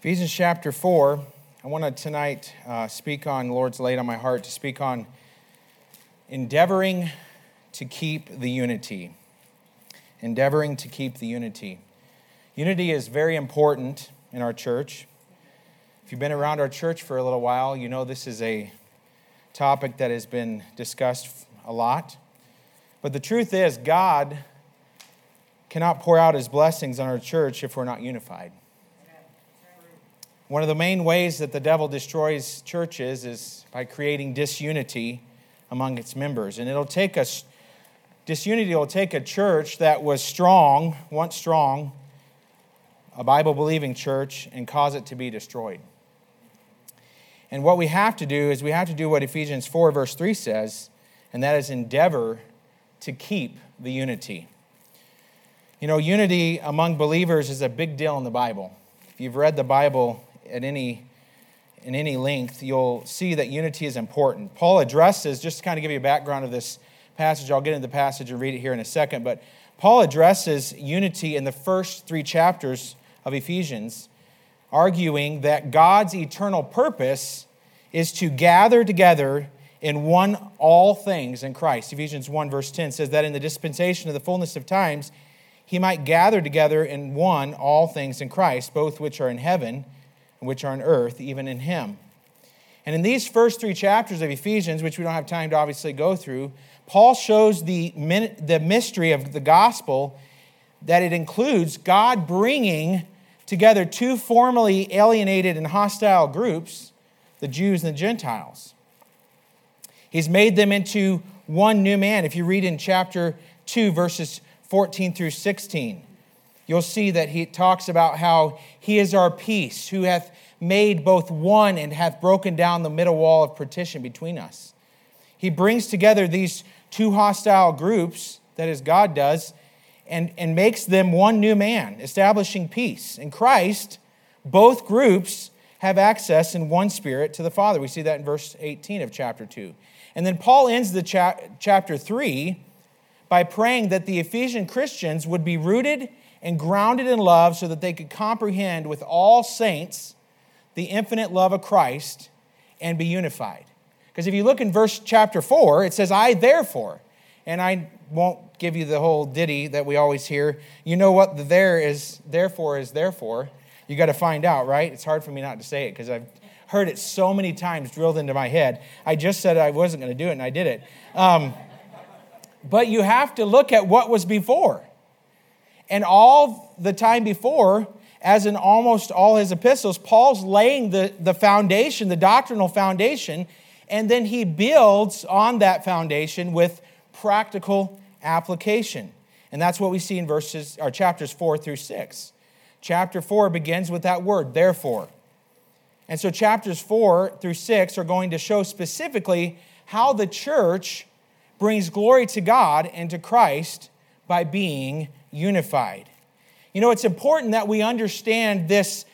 Ephesians chapter 4. I want to tonight uh, speak on, Lord's laid on my heart to speak on endeavoring to keep the unity. Endeavoring to keep the unity. Unity is very important in our church. If you've been around our church for a little while, you know this is a topic that has been discussed a lot. But the truth is, God cannot pour out his blessings on our church if we're not unified. One of the main ways that the devil destroys churches is by creating disunity among its members. And it'll take us, disunity will take a church that was strong, once strong, a Bible believing church, and cause it to be destroyed. And what we have to do is we have to do what Ephesians 4, verse 3 says, and that is endeavor to keep the unity. You know, unity among believers is a big deal in the Bible. If you've read the Bible, at any in any length, you'll see that unity is important. Paul addresses, just to kind of give you a background of this passage, I'll get into the passage and read it here in a second, but Paul addresses unity in the first three chapters of Ephesians, arguing that God's eternal purpose is to gather together in one all things in Christ. Ephesians 1, verse 10 says that in the dispensation of the fullness of times, he might gather together in one all things in Christ, both which are in heaven which are on earth, even in him. And in these first three chapters of Ephesians, which we don't have time to obviously go through, Paul shows the, the mystery of the gospel that it includes God bringing together two formerly alienated and hostile groups, the Jews and the Gentiles. He's made them into one new man. If you read in chapter 2, verses 14 through 16, you'll see that he talks about how he is our peace, who hath made both one and hath broken down the middle wall of partition between us. He brings together these two hostile groups, that is, God does, and, and makes them one new man, establishing peace. In Christ, both groups have access in one spirit to the Father. We see that in verse 18 of chapter 2. And then Paul ends the cha- chapter 3 by praying that the Ephesian Christians would be rooted and grounded in love so that they could comprehend with all saints the infinite love of Christ and be unified. Because if you look in verse chapter 4, it says, I therefore, and I won't give you the whole ditty that we always hear. You know what the there is, therefore is therefore. You got to find out, right? It's hard for me not to say it because I've heard it so many times drilled into my head. I just said I wasn't going to do it, and I did it. Um, but you have to look at what was before. And all the time before, as in almost all his epistles, Paul's laying the, the foundation, the doctrinal foundation, and then he builds on that foundation with practical application. And that's what we see in verses or chapters 4 through 6. Chapter 4 begins with that word, therefore. And so chapters 4 through 6 are going to show specifically how the church brings glory to God and to Christ by being unified. You know, it's important that we understand this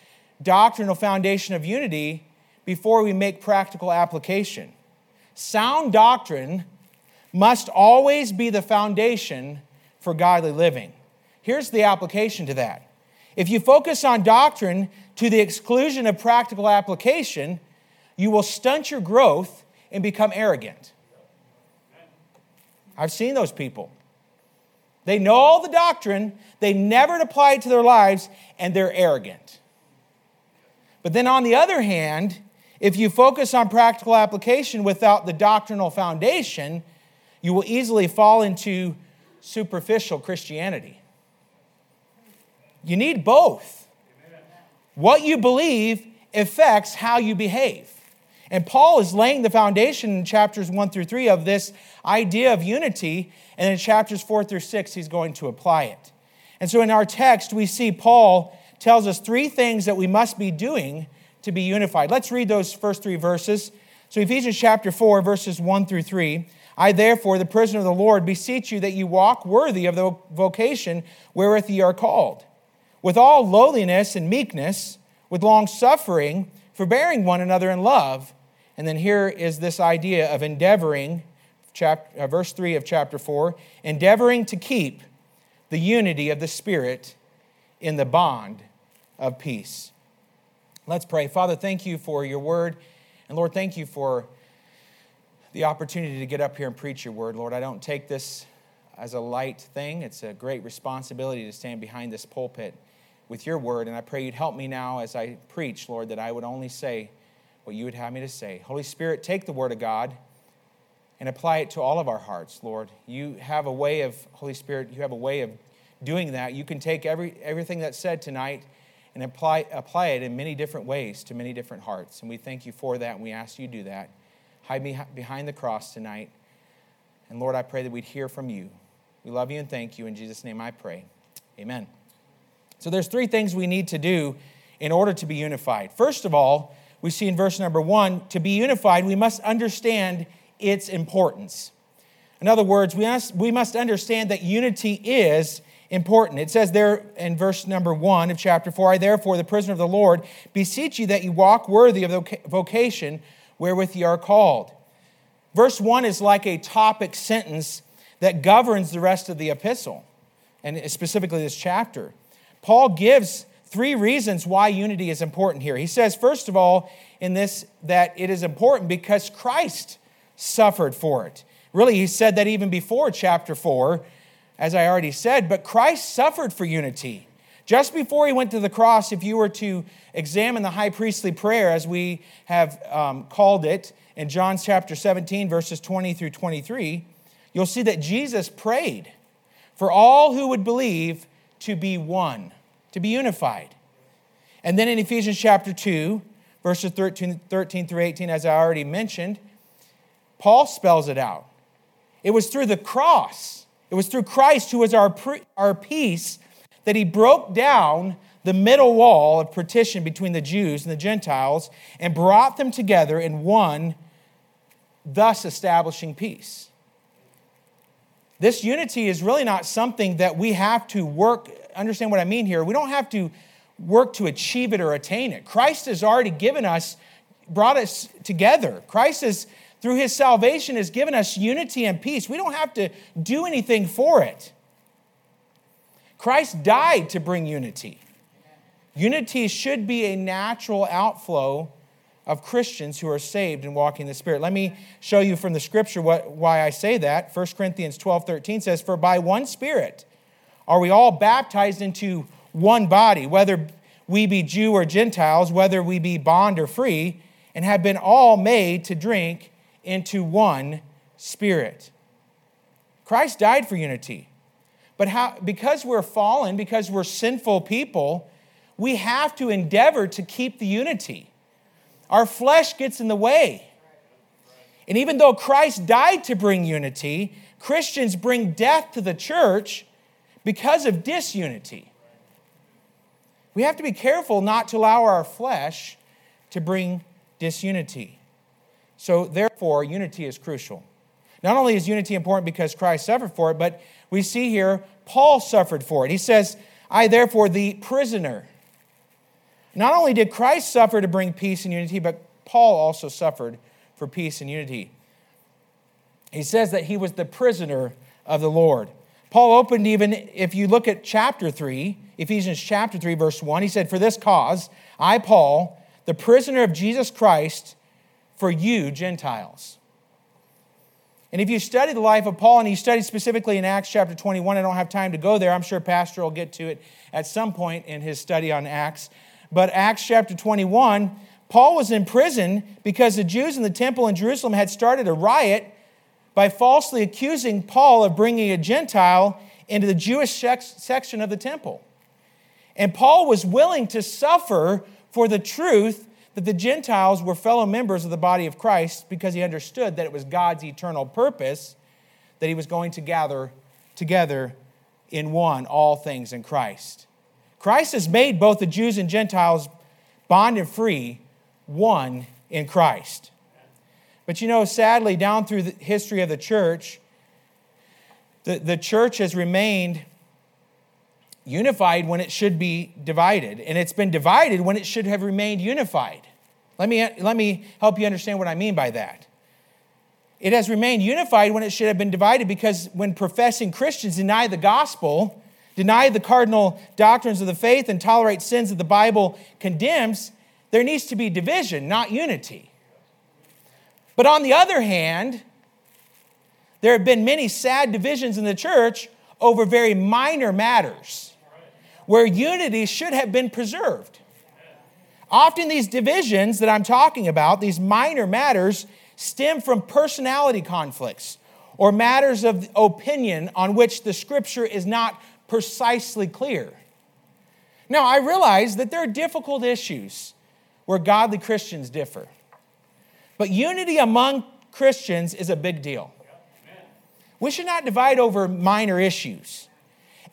doctrinal foundation of unity before we make practical application. Sound doctrine must always be the foundation for godly living. Here's the application to that. If you focus on doctrine to the exclusion of practical application, you will stunt your growth and become arrogant. I've seen those people. They know all the doctrine, they never apply it to their lives, and they're arrogant. But then on the other hand, if you focus on practical application without the doctrinal foundation, you will easily fall into superficial Christianity. You need both. What you believe affects how you behave. And Paul is laying the foundation in chapters 1 through 3 of this idea of unity. And in chapters 4 through 6, he's going to apply it. And so in our text, we see Paul tells us three things that we must be doing to be unified. Let's read those first three verses. So, Ephesians chapter 4, verses 1 through 3. I, therefore, the prisoner of the Lord, beseech you that you walk worthy of the vocation wherewith ye are called, with all lowliness and meekness, with long suffering, forbearing one another in love and then here is this idea of endeavoring, chapter, uh, verse 3 of chapter 4, endeavoring to keep the unity of the Spirit in the bond of peace. Let's pray. Father, thank you for your word. And Lord, thank you for the opportunity to get up here and preach your word. Lord, I don't take this as a light thing. It's a great responsibility to stand behind this pulpit with your word. And I pray you'd help me now as I preach, Lord, that I would only say what you would have me to say. Holy Spirit, take the word of God and apply it to all of our hearts, Lord. You have a way of, Holy Spirit, you have a way of doing that. You can take every, everything that's said tonight and apply, apply it in many different ways to many different hearts. And we thank you for that, and we ask you to do that. Hide me behind the cross tonight. And Lord, I pray that we'd hear from you. We love you and thank you. In Jesus' name I pray. Amen. So there's three things we need to do in order to be unified. First of all, we see in verse number one, to be unified, we must understand its importance. In other words, we must, we must understand that unity is important. It says there in verse number one of chapter four I, therefore, the prisoner of the Lord, beseech you that you walk worthy of the vocation wherewith you are called. Verse one is like a topic sentence that governs the rest of the epistle, and specifically this chapter. Paul gives three reasons why unity is important here. He says, first of all, in this, that it is important because Christ suffered for it. Really, he said that even before chapter 4 as I already said, but Christ suffered for unity. Just before he went to the cross, if you were to examine the high priestly prayer, as we have um, called it in John chapter 17, verses 20 through 23, you'll see that Jesus prayed for all who would believe to be one, to be unified. And then in Ephesians chapter 2, verses 13, 13 through 18, as I already mentioned, Paul spells it out. It was through the cross it was through Christ, who was our, our peace, that he broke down the middle wall of partition between the Jews and the Gentiles and brought them together in one, thus establishing peace. This unity is really not something that we have to work, understand what I mean here. We don't have to work to achieve it or attain it. Christ has already given us, brought us together. Christ has through his salvation has given us unity and peace. We don't have to do anything for it. Christ died to bring unity. Unity should be a natural outflow of Christians who are saved and walking in the Spirit. Let me show you from the scripture what, why I say that. 1 Corinthians 12 13 says, For by one Spirit are we all baptized into one body, whether we be Jew or Gentiles, whether we be bond or free, and have been all made to drink into one spirit. Christ died for unity. But how, because we're fallen, because we're sinful people, we have to endeavor to keep the unity. Our flesh gets in the way. And even though Christ died to bring unity, Christians bring death to the church because of disunity. We have to be careful not to allow our flesh to bring disunity. So, therefore, unity is crucial. Not only is unity important because Christ suffered for it, but we see here Paul suffered for it. He says, I, therefore, the prisoner. Not only did Christ suffer to bring peace and unity, but Paul also suffered for peace and unity. He says that he was the prisoner of the Lord. Paul opened even, if you look at chapter 3, Ephesians chapter 3, verse 1, he said, For this cause, I, Paul, the prisoner of Jesus Christ, for you, Gentiles. And if you study the life of Paul, and he studied specifically in Acts chapter 21, I don't have time to go there. I'm sure Pastor will get to it at some point in his study on Acts. But Acts chapter 21, Paul was in prison because the Jews in the temple in Jerusalem had started a riot by falsely accusing Paul of bringing a Gentile into the Jewish section of the temple. And Paul was willing to suffer for the truth that the Gentiles were fellow members of the body of Christ because he understood that it was God's eternal purpose that he was going to gather together in one all things in Christ. Christ has made both the Jews and Gentiles bond and free one in Christ. But you know, sadly, down through the history of the church, the, the church has remained unified when it should be divided, and it's been divided when it should have remained unified. Let me, let me help you understand what I mean by that. It has remained unified when it should have been divided because when professing Christians deny the gospel, deny the cardinal doctrines of the faith, and tolerate sins that the Bible condemns, there needs to be division, not unity. But on the other hand, there have been many sad divisions in the church over very minor matters where unity should have been preserved. Often, these divisions that I'm talking about, these minor matters, stem from personality conflicts or matters of opinion on which the scripture is not precisely clear. Now, I realize that there are difficult issues where godly Christians differ, but unity among Christians is a big deal. We should not divide over minor issues.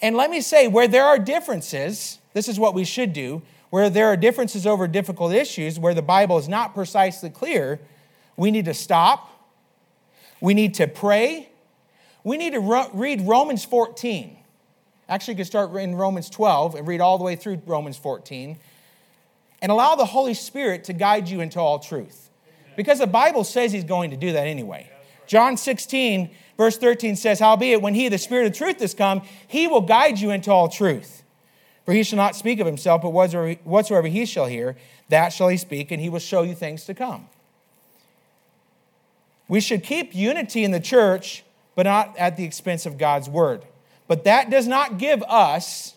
And let me say, where there are differences, this is what we should do. Where there are differences over difficult issues, where the Bible is not precisely clear, we need to stop. We need to pray. We need to read Romans 14. Actually, you can start in Romans 12 and read all the way through Romans 14 and allow the Holy Spirit to guide you into all truth. Because the Bible says He's going to do that anyway. John 16, verse 13 says, Howbeit, when He, the Spirit of truth, is come, He will guide you into all truth. For He shall not speak of Himself, but whatsoever He shall hear, that shall He speak, and He will show you things to come. We should keep unity in the church, but not at the expense of God's word. But that does not give us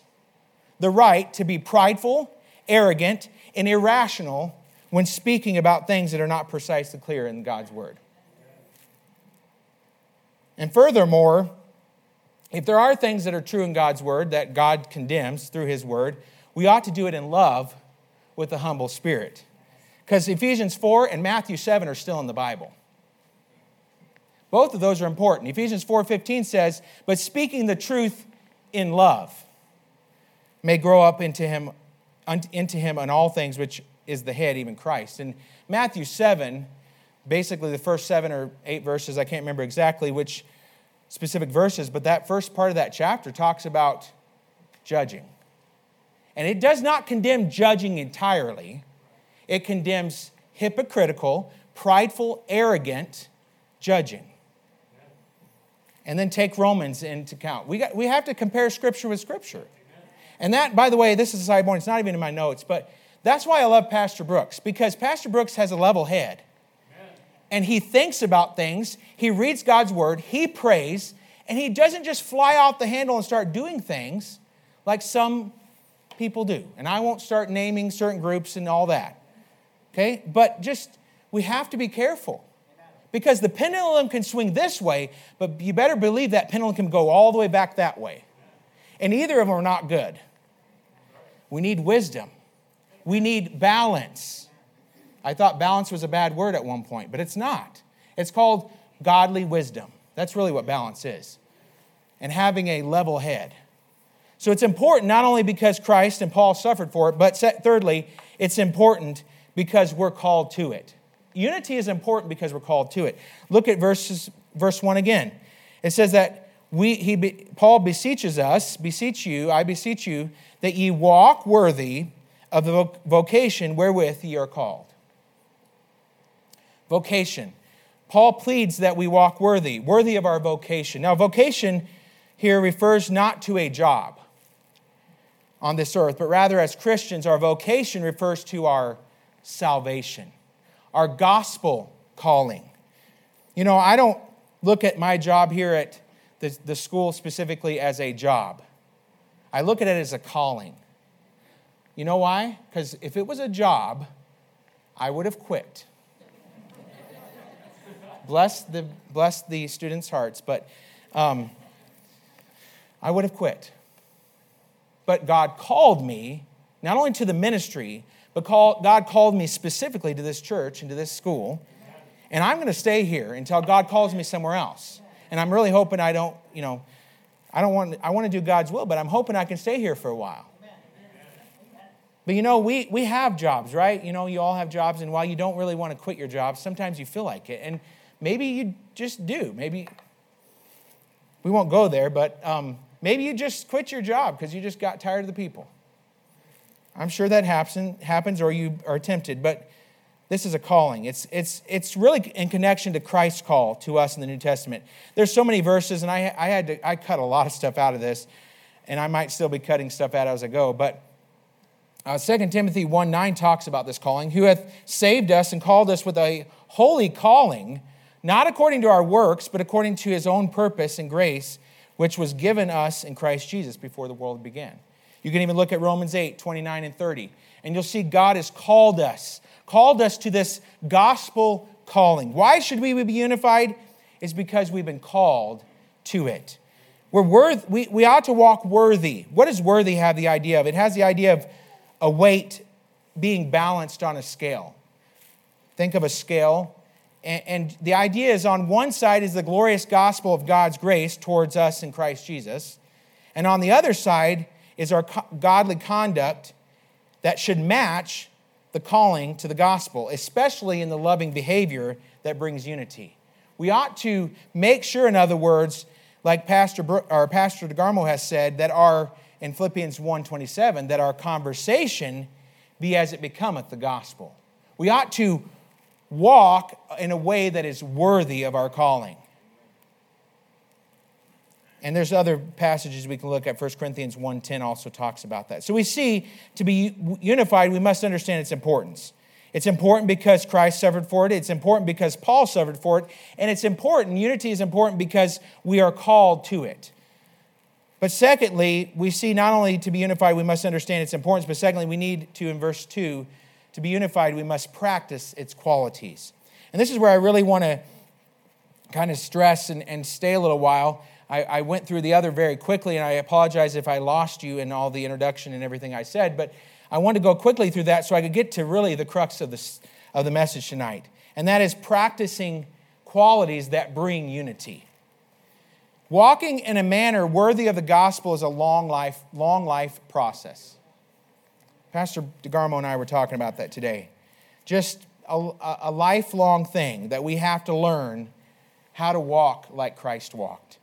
the right to be prideful, arrogant, and irrational when speaking about things that are not precisely clear in God's word. And furthermore, if there are things that are true in God's word that God condemns through his word, we ought to do it in love with a humble spirit. Because Ephesians 4 and Matthew 7 are still in the Bible. Both of those are important. Ephesians 4:15 says, "But speaking the truth in love may grow up into him into him on all things which is the head even Christ." And Matthew 7, basically the first 7 or 8 verses, I can't remember exactly which specific verses, but that first part of that chapter talks about judging. And it does not condemn judging entirely. It condemns hypocritical, prideful, arrogant judging and then take Romans into account. We, got, we have to compare Scripture with Scripture. And that, by the way, this is a sidebar, it's not even in my notes, but that's why I love Pastor Brooks, because Pastor Brooks has a level head. And he thinks about things, he reads God's word, he prays, and he doesn't just fly off the handle and start doing things like some people do. And I won't start naming certain groups and all that. Okay? But just, we have to be careful because the pendulum can swing this way, but you better believe that pendulum can go all the way back that way. And either of them are not good. We need wisdom, we need balance. I thought balance was a bad word at one point, but it's not. It's called godly wisdom. That's really what balance is. And having a level head. So it's important not only because Christ and Paul suffered for it, but thirdly, it's important because we're called to it. Unity is important because we're called to it. Look at verses, verse 1 again. It says that we, he, Paul beseeches us, beseech you, I beseech you, that ye walk worthy of the vocation wherewith ye are called. Vocation. Paul pleads that we walk worthy, worthy of our vocation. Now, vocation here refers not to a job on this earth, but rather as Christians, our vocation refers to our salvation our gospel calling. You know, I don't look at my job here at the, the school specifically as a job, I look at it as a calling. You know why? Because if it was a job, I would have quit. bless, the, bless the students' hearts, but um, I would have quit. But God called me not only to the ministry, but call, God called me specifically to this church and to this school. And I'm going to stay here until God calls me somewhere else. And I'm really hoping I don't, you know, I don't want, I want to do God's will, but I'm hoping I can stay here for a while. But you know, we, we have jobs, right? You know, you all have jobs, and while you don't really want to quit your job, sometimes you feel like it. And maybe you just do. Maybe we won't go there, but um, maybe you just quit your job because you just got tired of the people. I'm sure that happen, happens or you are tempted, but this is a calling. It's, it's, it's really in connection to Christ's call to us in the New Testament. There's so many verses, and I, I had to I cut a lot of stuff out of this, and I might still be cutting stuff out as I go, but Uh, 2 Timothy 1 9 talks about this calling, who hath saved us and called us with a holy calling, not according to our works, but according to his own purpose and grace, which was given us in Christ Jesus before the world began. You can even look at Romans 8 29 and 30, and you'll see God has called us, called us to this gospel calling. Why should we be unified? It's because we've been called to it. We're worth, we, we ought to walk worthy. What does worthy have the idea of? It has the idea of a weight being balanced on a scale. Think of a scale. And, and the idea is on one side is the glorious gospel of God's grace towards us in Christ Jesus. And on the other side is our godly conduct that should match the calling to the gospel, especially in the loving behavior that brings unity. We ought to make sure, in other words, like Pastor, or Pastor DeGarmo has said, that our in Philippians 1:27 that our conversation be as it becometh the gospel. We ought to walk in a way that is worthy of our calling. And there's other passages we can look at. 1 Corinthians 1:10 also talks about that. So we see to be unified, we must understand its importance. It's important because Christ suffered for it. It's important because Paul suffered for it. And it's important, unity is important because we are called to it. But secondly, we see not only to be unified, we must understand its importance, but secondly, we need to, in verse 2, to be unified, we must practice its qualities. And this is where I really want to kind of stress and, and stay a little while. I, I went through the other very quickly, and I apologize if I lost you in all the introduction and everything I said, but I wanted to go quickly through that so I could get to really the crux of, this, of the message tonight. And that is practicing qualities that bring unity. Walking in a manner worthy of the gospel is a long life, long life process. Pastor DeGarmo and I were talking about that today. Just a, a lifelong thing that we have to learn how to walk like Christ walked,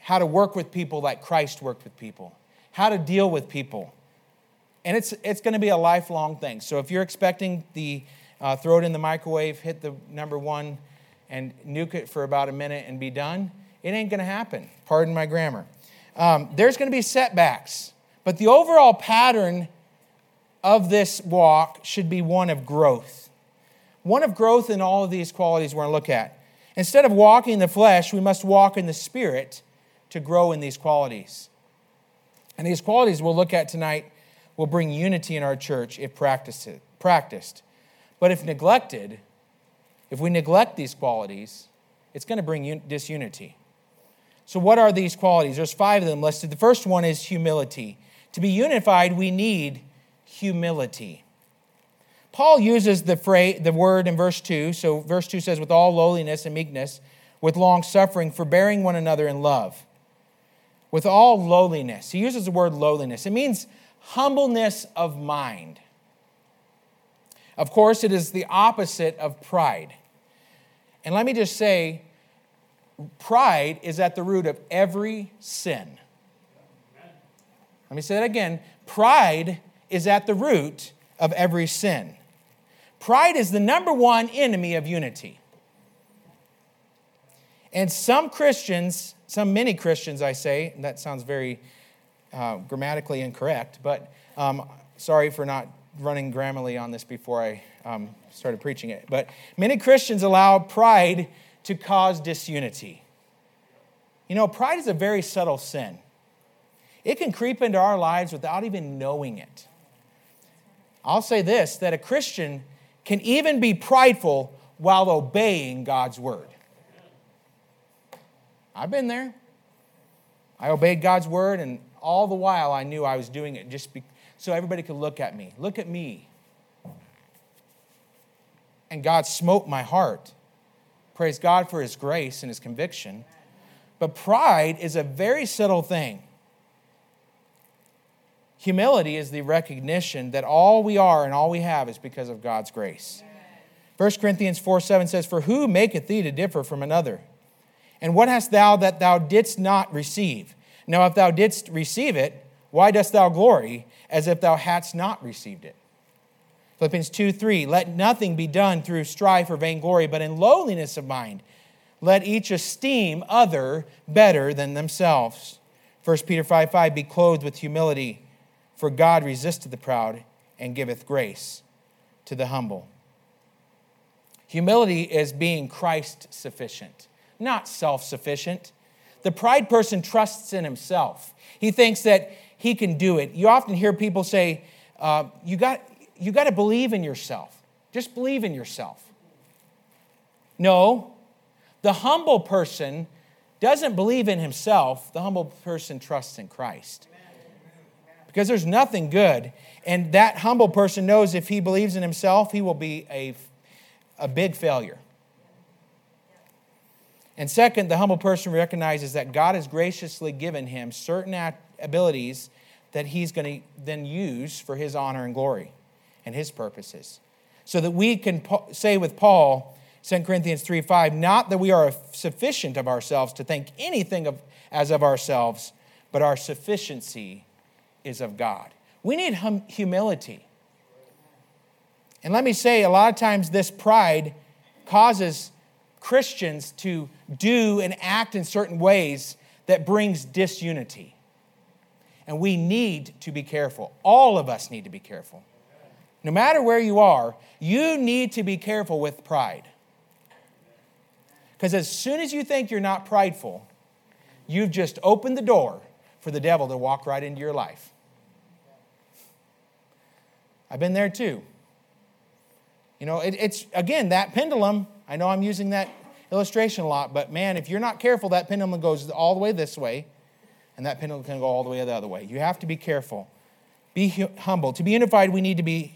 how to work with people like Christ worked with people, how to deal with people. And it's, it's going to be a lifelong thing. So if you're expecting the uh, throw it in the microwave, hit the number one, and nuke it for about a minute and be done, it ain't going to happen. Pardon my grammar. Um, there's going to be setbacks, but the overall pattern of this walk should be one of growth. One of growth in all of these qualities we're going to look at. Instead of walking in the flesh, we must walk in the spirit to grow in these qualities. And these qualities we'll look at tonight will bring unity in our church if practiced. But if neglected, if we neglect these qualities, it's going to bring disunity. So, what are these qualities? There's five of them listed. The first one is humility. To be unified, we need humility. Paul uses the, phrase, the word in verse 2. So, verse 2 says, with all lowliness and meekness, with long suffering, forbearing one another in love. With all lowliness. He uses the word lowliness. It means humbleness of mind. Of course, it is the opposite of pride. And let me just say, pride is at the root of every sin. Let me say that again. Pride is at the root of every sin. Pride is the number one enemy of unity. And some Christians, some many Christians, I say, that sounds very uh, grammatically incorrect, but um, sorry for not running Grammarly on this before I um, started preaching it. But many Christians allow pride to cause disunity. You know, pride is a very subtle sin. It can creep into our lives without even knowing it. I'll say this that a Christian can even be prideful while obeying God's word. I've been there. I obeyed God's word, and all the while I knew I was doing it just be- so everybody could look at me. Look at me. And God smote my heart. Praise God for His grace and His conviction. But pride is a very subtle thing. Humility is the recognition that all we are and all we have is because of God's grace. 1 Corinthians 4 7 says, For who maketh thee to differ from another? And what hast thou that thou didst not receive? Now, if thou didst receive it, why dost thou glory as if thou hadst not received it? Philippians 2 3, let nothing be done through strife or vainglory, but in lowliness of mind. Let each esteem other better than themselves. 1 Peter 5 5, be clothed with humility, for God resisteth the proud and giveth grace to the humble. Humility is being Christ sufficient, not self sufficient. The pride person trusts in himself. He thinks that he can do it. You often hear people say, uh, you, got, you got to believe in yourself. Just believe in yourself. No, the humble person doesn't believe in himself, the humble person trusts in Christ. Because there's nothing good. And that humble person knows if he believes in himself, he will be a, a big failure. And second, the humble person recognizes that God has graciously given him certain abilities that he's going to then use for his honor and glory and his purposes. So that we can say with Paul, 2 Corinthians 3 5, not that we are sufficient of ourselves to think anything of, as of ourselves, but our sufficiency is of God. We need hum- humility. And let me say, a lot of times this pride causes Christians to do and act in certain ways that brings disunity. And we need to be careful. All of us need to be careful. No matter where you are, you need to be careful with pride. Because as soon as you think you're not prideful, you've just opened the door for the devil to walk right into your life. I've been there too. You know, it, it's, again, that pendulum, I know I'm using that illustration a lot, but man, if you're not careful, that pendulum goes all the way this way, and that pendulum can go all the way the other way. You have to be careful. Be humble. To be unified, we need to be,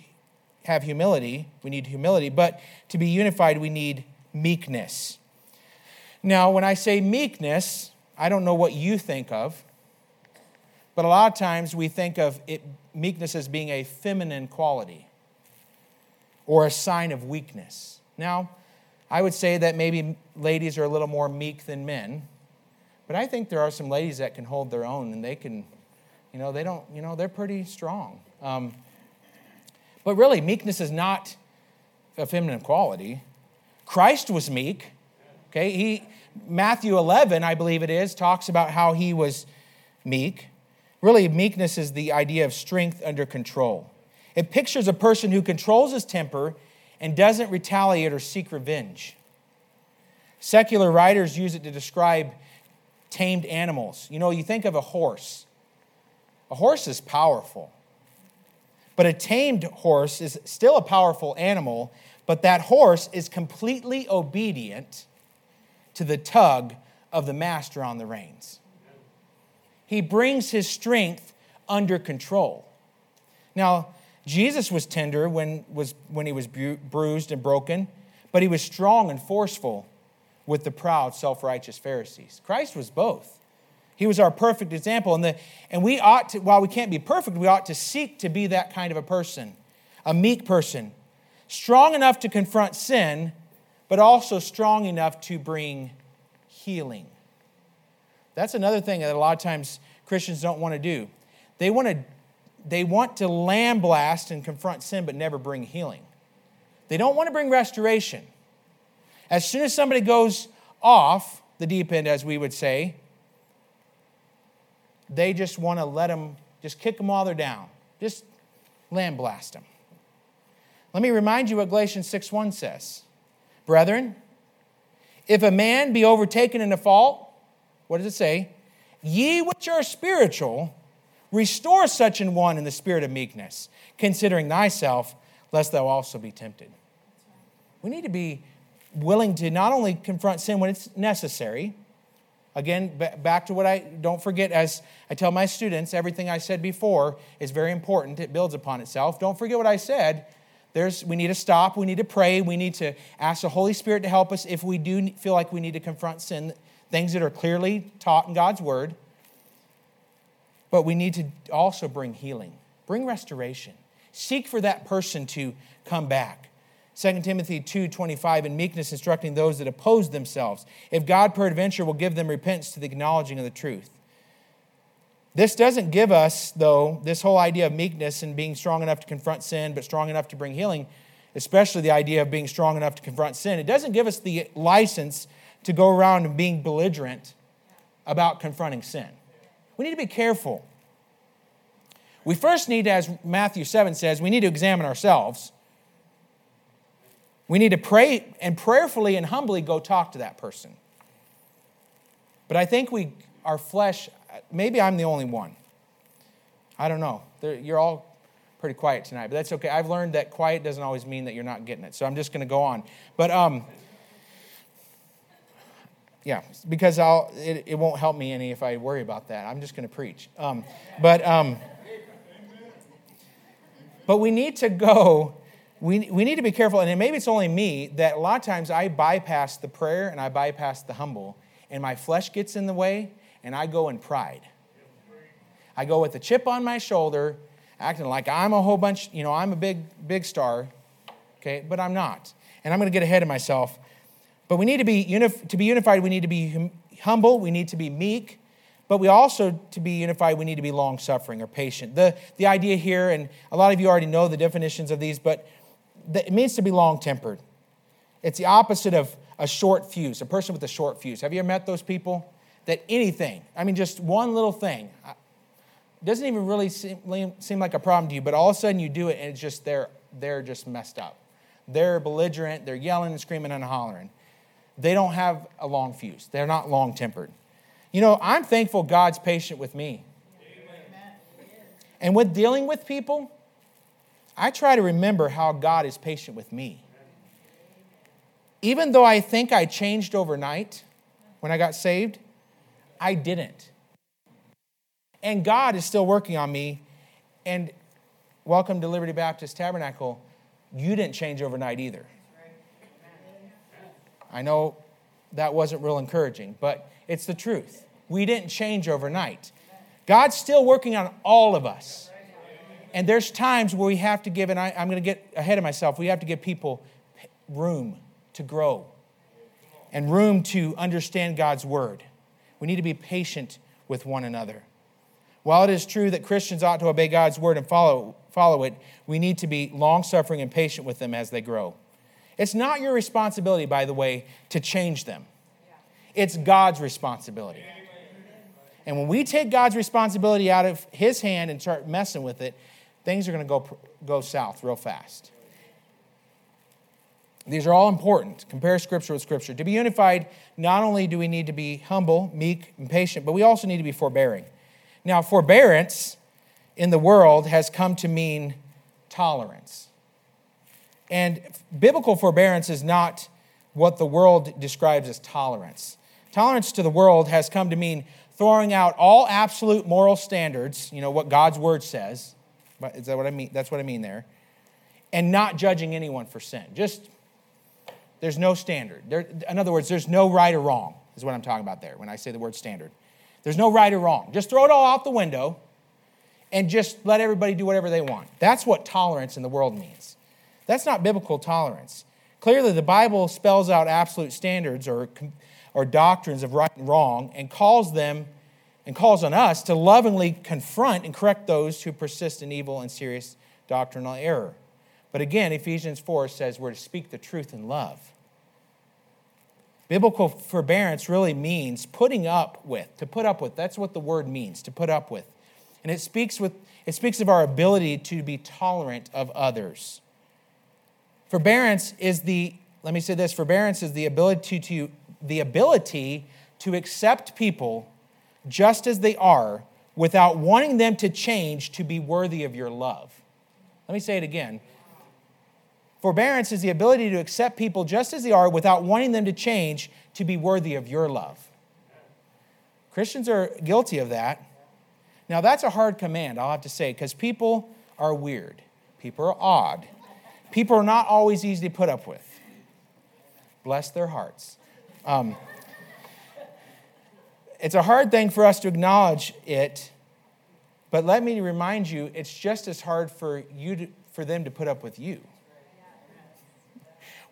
have humility. We need humility, but to be unified, we need meekness. Now, when I say meekness, I don't know what you think of, but a lot of times we think of it, meekness as being a feminine quality or a sign of weakness. Now, I would say that maybe ladies are a little more meek than men, but I think there are some ladies that can hold their own and they can, you know, they don't, you know, they're pretty strong. Um, but really, meekness is not a feminine quality. Christ was meek. Okay, he Matthew 11, I believe it is, talks about how he was meek. Really, meekness is the idea of strength under control. It pictures a person who controls his temper and doesn't retaliate or seek revenge. Secular writers use it to describe tamed animals. You know, you think of a horse. A horse is powerful. But a tamed horse is still a powerful animal, but that horse is completely obedient to the tug of the master on the reins. He brings his strength under control. Now, Jesus was tender when, was, when he was bruised and broken, but he was strong and forceful with the proud, self righteous Pharisees. Christ was both. He was our perfect example. And, the, and we ought to, while we can't be perfect, we ought to seek to be that kind of a person, a meek person, strong enough to confront sin, but also strong enough to bring healing. That's another thing that a lot of times Christians don't want to do. They want to, they want to lamb blast and confront sin, but never bring healing. They don't want to bring restoration. As soon as somebody goes off the deep end, as we would say, they just want to let them, just kick them while they're down. Just lamb blast them. Let me remind you what Galatians 6 1 says. Brethren, if a man be overtaken in a fault, what does it say? Ye which are spiritual, restore such an one in the spirit of meekness, considering thyself, lest thou also be tempted. We need to be willing to not only confront sin when it's necessary, again, back to what I don't forget, as I tell my students, everything I said before is very important. It builds upon itself. Don't forget what I said there's, we need to stop. We need to pray. We need to ask the Holy Spirit to help us if we do feel like we need to confront sin, things that are clearly taught in God's Word. But we need to also bring healing, bring restoration. Seek for that person to come back. 2 Timothy 2:25 in meekness instructing those that oppose themselves if God peradventure will give them repentance to the acknowledging of the truth this doesn't give us, though, this whole idea of meekness and being strong enough to confront sin, but strong enough to bring healing, especially the idea of being strong enough to confront sin. It doesn't give us the license to go around being belligerent about confronting sin. We need to be careful. We first need, as Matthew 7 says, we need to examine ourselves. We need to pray and prayerfully and humbly go talk to that person. But I think we, our flesh, maybe I'm the only one. I don't know. You're all pretty quiet tonight, but that's okay. I've learned that quiet doesn't always mean that you're not getting it. So I'm just going to go on. But um, yeah, because I'll it, it, won't help me any if I worry about that. I'm just going to preach. Um, but um, but we need to go. We, we need to be careful, and maybe it's only me that a lot of times I bypass the prayer and I bypass the humble, and my flesh gets in the way, and I go in pride. I go with a chip on my shoulder, acting like I'm a whole bunch, you know, I'm a big, big star, okay, but I'm not. And I'm going to get ahead of myself. But we need to be, unif- to be unified, we need to be hum- humble, we need to be meek, but we also, to be unified, we need to be long suffering or patient. The, the idea here, and a lot of you already know the definitions of these, but it means to be long tempered. It's the opposite of a short fuse, a person with a short fuse. Have you ever met those people? That anything, I mean, just one little thing, doesn't even really seem, seem like a problem to you, but all of a sudden you do it and it's just they're, they're just messed up. They're belligerent, they're yelling and screaming and hollering. They don't have a long fuse, they're not long tempered. You know, I'm thankful God's patient with me. And with dealing with people, I try to remember how God is patient with me. Even though I think I changed overnight when I got saved, I didn't. And God is still working on me. And welcome to Liberty Baptist Tabernacle. You didn't change overnight either. I know that wasn't real encouraging, but it's the truth. We didn't change overnight. God's still working on all of us. And there's times where we have to give, and I, am going to get ahead of myself, we have to give people room to grow and room to understand God's word. We need to be patient with one another. While it is true that Christians ought to obey God's word and follow, follow it, we need to be long suffering and patient with them as they grow. It's not your responsibility, by the way, to change them, it's God's responsibility. And when we take God's responsibility out of His hand and start messing with it, things are going to go, go south real fast. These are all important. Compare Scripture with Scripture. To be unified, not only do we need to be humble, meek, and patient, but we also need to be forbearing. Now, forbearance in the world has come to mean tolerance. And biblical forbearance is not what the world describes as tolerance. Tolerance to the world has come to mean throwing out all absolute moral standards, you know, what God's word says. Is that what I mean? That's what I mean there. And not judging anyone for sin. Just, there's no standard. There, in other words, there's no right or wrong, is what I'm talking about there when I say the word standard. There's no right or wrong. Just throw it all out the window and just let everybody do whatever they want. That's what tolerance in the world means. That's not biblical tolerance. Clearly, the Bible spells out absolute standards or, or doctrines of right and wrong and calls them and calls on us to lovingly confront and correct those who persist in evil and serious doctrinal error. But again, Ephesians 4 says we're to speak the truth in love. Biblical forbearance really means putting up with, to put up with. That's what the word means, to put up with. And it speaks, with, it speaks of our ability to be tolerant of others. Forbearance is the, let me say this, forbearance is the ability to, the ability to accept people just as they are without wanting them to change to be worthy of your love. Let me say it again. Forbearance is the ability to accept people just as they are without wanting them to change to be worthy of your love. Christians are guilty of that. Now, that's a hard command, I'll have to say, because people are weird. People are odd. People are not always easy to put up with. Bless their hearts. Um, it's a hard thing for us to acknowledge it, but let me remind you, it's just as hard for you to, for them to put up with you.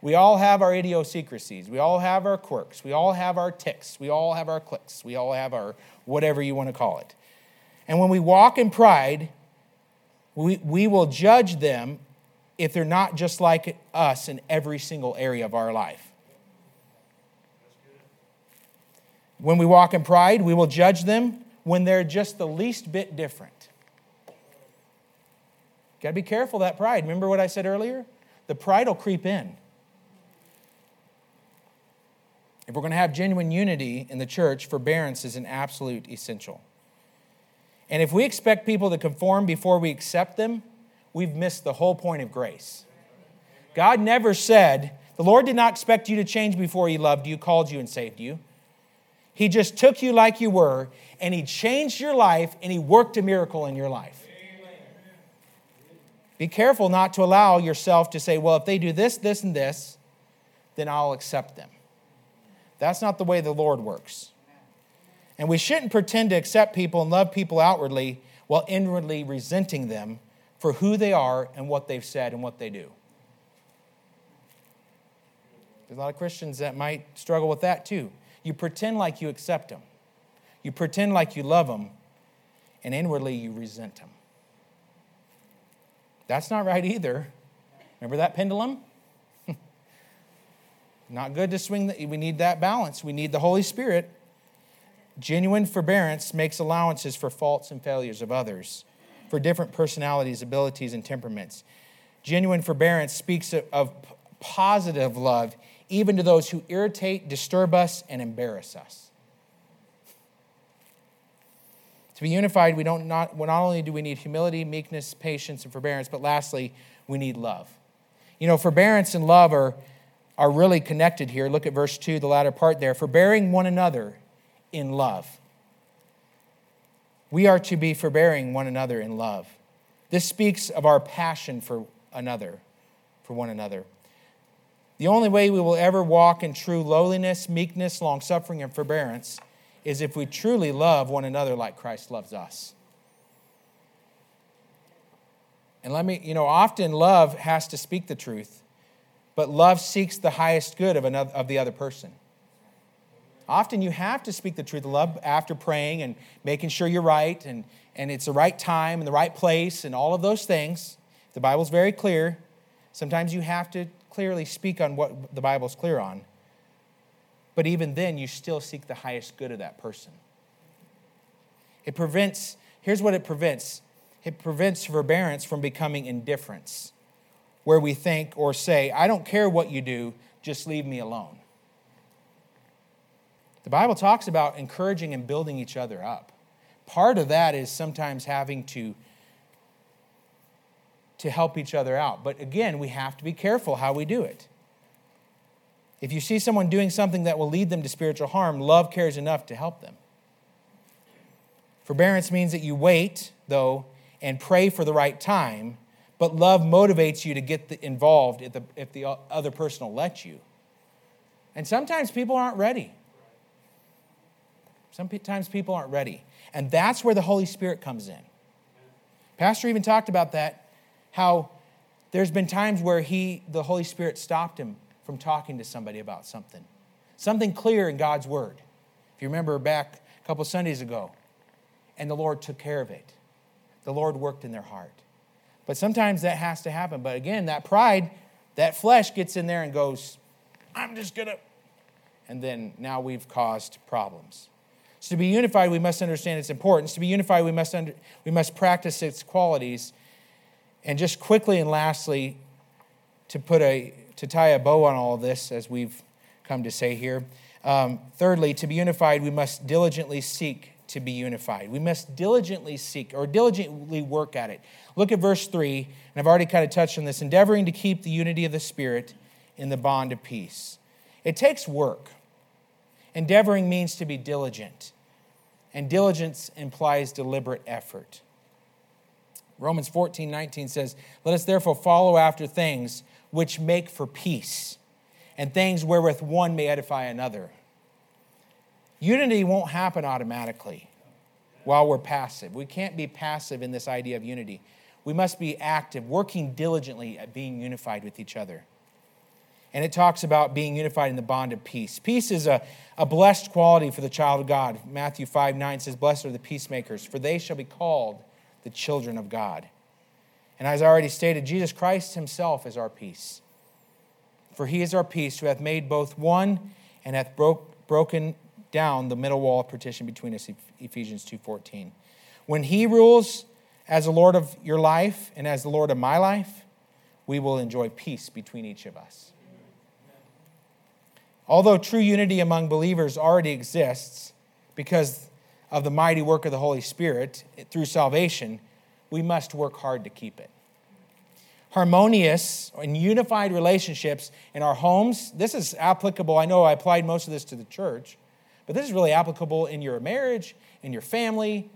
We all have our idiosyncrasies. We all have our quirks. We all have our ticks. We all have our clicks. We all have our whatever you want to call it. And when we walk in pride, we, we will judge them if they're not just like us in every single area of our life. When we walk in pride, we will judge them when they're just the least bit different. Got to be careful that pride. Remember what I said earlier? The pride will creep in. If we're going to have genuine unity in the church, forbearance is an absolute essential. And if we expect people to conform before we accept them, we've missed the whole point of grace. God never said, the Lord did not expect you to change before He loved you, called you, and saved you. He just took you like you were, and He changed your life, and He worked a miracle in your life. Be careful not to allow yourself to say, well, if they do this, this, and this, then I'll accept them. That's not the way the Lord works. And we shouldn't pretend to accept people and love people outwardly while inwardly resenting them for who they are and what they've said and what they do. There's a lot of Christians that might struggle with that too. You pretend like you accept them, you pretend like you love them, and inwardly you resent them. That's not right either. Remember that pendulum? not good to swing. The, we need that balance. We need the Holy Spirit. Genuine forbearance makes allowances for faults and failures of others, for different personalities, abilities, and temperaments. Genuine forbearance speaks of, of positive love, even to those who irritate, disturb us, and embarrass us. To be unified, we don't not, well, not only do we need humility, meekness, patience, and forbearance, but lastly, we need love. You know, forbearance and love are, are really connected here. Look at verse 2, the latter part there. Forbearing one another in love. We are to be forbearing one another in love. This speaks of our passion for another, for one another. The only way we will ever walk in true lowliness, meekness, long suffering, and forbearance is if we truly love one another like Christ loves us. And let me, you know, often love has to speak the truth, but love seeks the highest good of, another, of the other person. Often you have to speak the truth of love after praying and making sure you're right and, and it's the right time and the right place and all of those things. The Bible's very clear. Sometimes you have to clearly speak on what the Bible's clear on. But even then, you still seek the highest good of that person. It prevents, here's what it prevents it prevents forbearance from becoming indifference, where we think or say, I don't care what you do, just leave me alone. The Bible talks about encouraging and building each other up. Part of that is sometimes having to to help each other out. But again, we have to be careful how we do it. If you see someone doing something that will lead them to spiritual harm, love cares enough to help them. Forbearance means that you wait, though, and pray for the right time, but love motivates you to get involved if the, if the other person will let you. And sometimes people aren't ready. Sometimes people aren't ready. And that's where the Holy Spirit comes in. Pastor even talked about that, how there's been times where he, the Holy Spirit stopped him from talking to somebody about something. Something clear in God's Word. If you remember back a couple Sundays ago, and the Lord took care of it. The Lord worked in their heart. But sometimes that has to happen. But again, that pride, that flesh gets in there and goes, I'm just going to. And then now we've caused problems. So to be unified, we must understand its importance. To be unified, we must, under, we must practice its qualities. And just quickly and lastly, to put a to tie a bow on all of this, as we've come to say here. Um, thirdly, to be unified, we must diligently seek to be unified. We must diligently seek or diligently work at it. Look at verse 3, and I've already kind of touched on this endeavoring to keep the unity of the Spirit in the bond of peace. It takes work. Endeavoring means to be diligent, and diligence implies deliberate effort. Romans 14, 19 says, Let us therefore follow after things which make for peace, and things wherewith one may edify another. Unity won't happen automatically while we're passive. We can't be passive in this idea of unity. We must be active, working diligently at being unified with each other. And it talks about being unified in the bond of peace. Peace is a, a blessed quality for the child of God. Matthew 5 9 says, Blessed are the peacemakers, for they shall be called the children of God. And as I already stated, Jesus Christ himself is our peace. For he is our peace, who hath made both one and hath broke, broken down the middle wall of partition between us, Ephesians 2.14. When he rules as the Lord of your life and as the Lord of my life, we will enjoy peace between each of us. Although true unity among believers already exists because of the mighty work of the Holy Spirit through salvation, we must work hard to keep it. Harmonious and unified relationships in our homes, this is applicable. I know I applied most of this to the church, but this is really applicable in your marriage, in your family,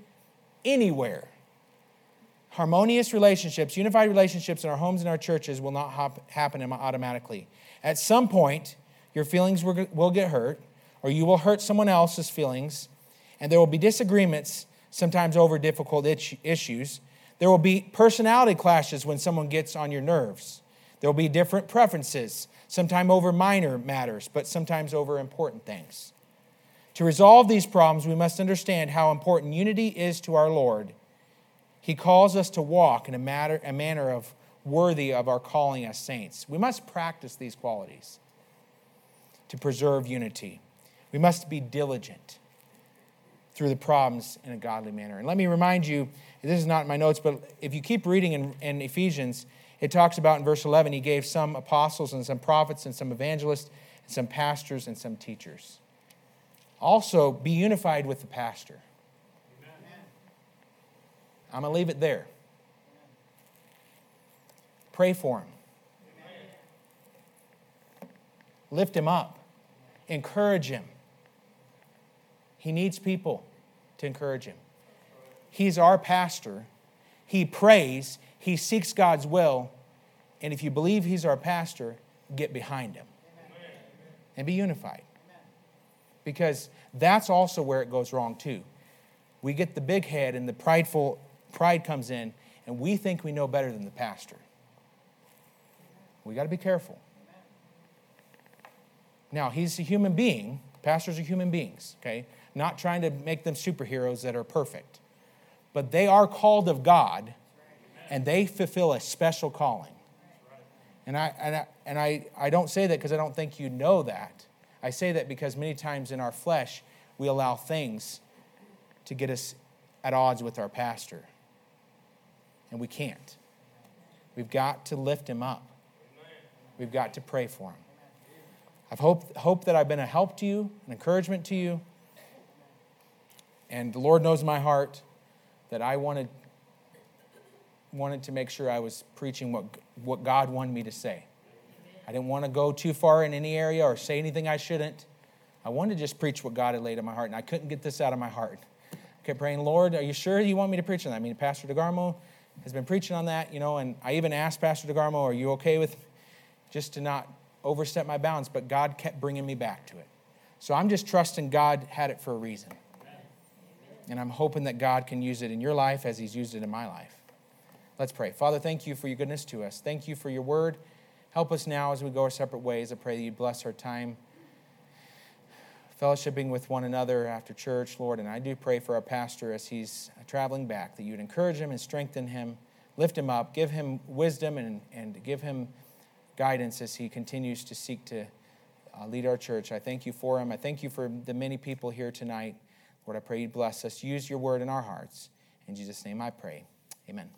anywhere. Harmonious relationships, unified relationships in our homes and our churches will not hop, happen automatically. At some point, your feelings will get hurt, or you will hurt someone else's feelings, and there will be disagreements, sometimes over difficult issues. There will be personality clashes when someone gets on your nerves. There will be different preferences, sometimes over minor matters, but sometimes over important things. To resolve these problems, we must understand how important unity is to our Lord. He calls us to walk in a, matter, a manner of worthy of our calling as saints. We must practice these qualities to preserve unity. We must be diligent through the problems in a godly manner. And let me remind you this is not in my notes, but if you keep reading in, in Ephesians, it talks about in verse 11, he gave some apostles and some prophets and some evangelists and some pastors and some teachers. Also, be unified with the pastor. Amen. I'm going to leave it there. Pray for him. Amen. Lift him up encourage him. He needs people to encourage him. He's our pastor. He prays, he seeks God's will. And if you believe he's our pastor, get behind him and be unified. Because that's also where it goes wrong, too. We get the big head, and the prideful pride comes in, and we think we know better than the pastor. We got to be careful. Now, he's a human being. Pastors are human beings, okay? Not trying to make them superheroes that are perfect. But they are called of God, and they fulfill a special calling. And I, and I, and I, I don't say that because I don't think you know that. I say that because many times in our flesh, we allow things to get us at odds with our pastor. And we can't. We've got to lift him up, we've got to pray for him. I've hope, hope that I've been a help to you, an encouragement to you. And the Lord knows my heart that I wanted, wanted to make sure I was preaching what, what God wanted me to say. I didn't want to go too far in any area or say anything I shouldn't. I wanted to just preach what God had laid in my heart, and I couldn't get this out of my heart. I kept praying, Lord, are you sure you want me to preach on that? I mean, Pastor DeGarmo has been preaching on that, you know, and I even asked Pastor DeGarmo, are you okay with just to not overstep my bounds, but God kept bringing me back to it. So I'm just trusting God had it for a reason. And I'm hoping that God can use it in your life as He's used it in my life. Let's pray. Father, thank you for your goodness to us. Thank you for your word. Help us now as we go our separate ways. I pray that you bless our time fellowshipping with one another after church, Lord. And I do pray for our pastor as he's traveling back that you'd encourage him and strengthen him, lift him up, give him wisdom, and, and give him guidance as he continues to seek to uh, lead our church. I thank you for him. I thank you for the many people here tonight. Lord, I pray you bless us. Use your word in our hearts. In Jesus' name I pray. Amen.